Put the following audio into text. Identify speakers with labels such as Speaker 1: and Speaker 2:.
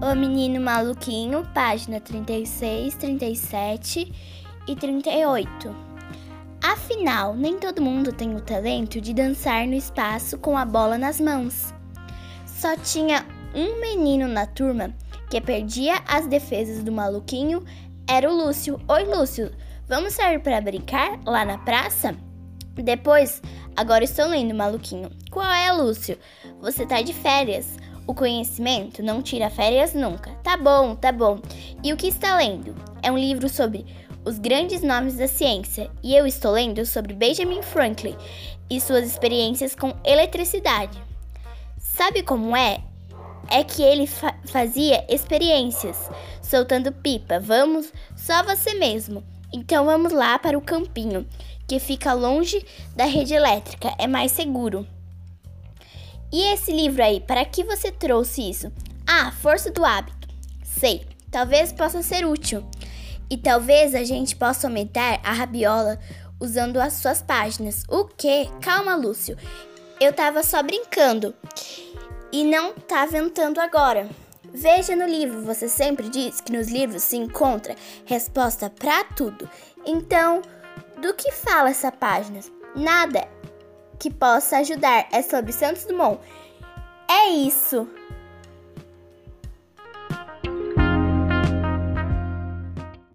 Speaker 1: O Menino Maluquinho, página 36, 37 e 38. Afinal, nem todo mundo tem o talento de dançar no espaço com a bola nas mãos. Só tinha um menino na turma que perdia as defesas do maluquinho, era o Lúcio. Oi, Lúcio, vamos sair para brincar lá na praça? Depois, agora estou lendo, maluquinho. Qual é, Lúcio? Você tá de férias. O conhecimento não tira férias nunca. Tá bom, tá bom. E o que está lendo? É um livro sobre os grandes nomes da ciência e eu estou lendo sobre Benjamin Franklin e suas experiências com eletricidade. Sabe como é? É que ele fa fazia experiências, soltando pipa. Vamos, só você mesmo. Então vamos lá para o campinho, que fica longe da rede elétrica, é mais seguro. E esse livro aí, para que você trouxe isso? Ah, Força do Hábito. Sei, talvez possa ser útil. E talvez a gente possa aumentar a rabiola usando as suas páginas. O quê? Calma, Lúcio. Eu tava só brincando. E não tá ventando agora. Veja no livro, você sempre diz que nos livros se encontra resposta para tudo. Então, do que fala essa página? Nada que possa ajudar. É sobre Santos Dumont. É isso.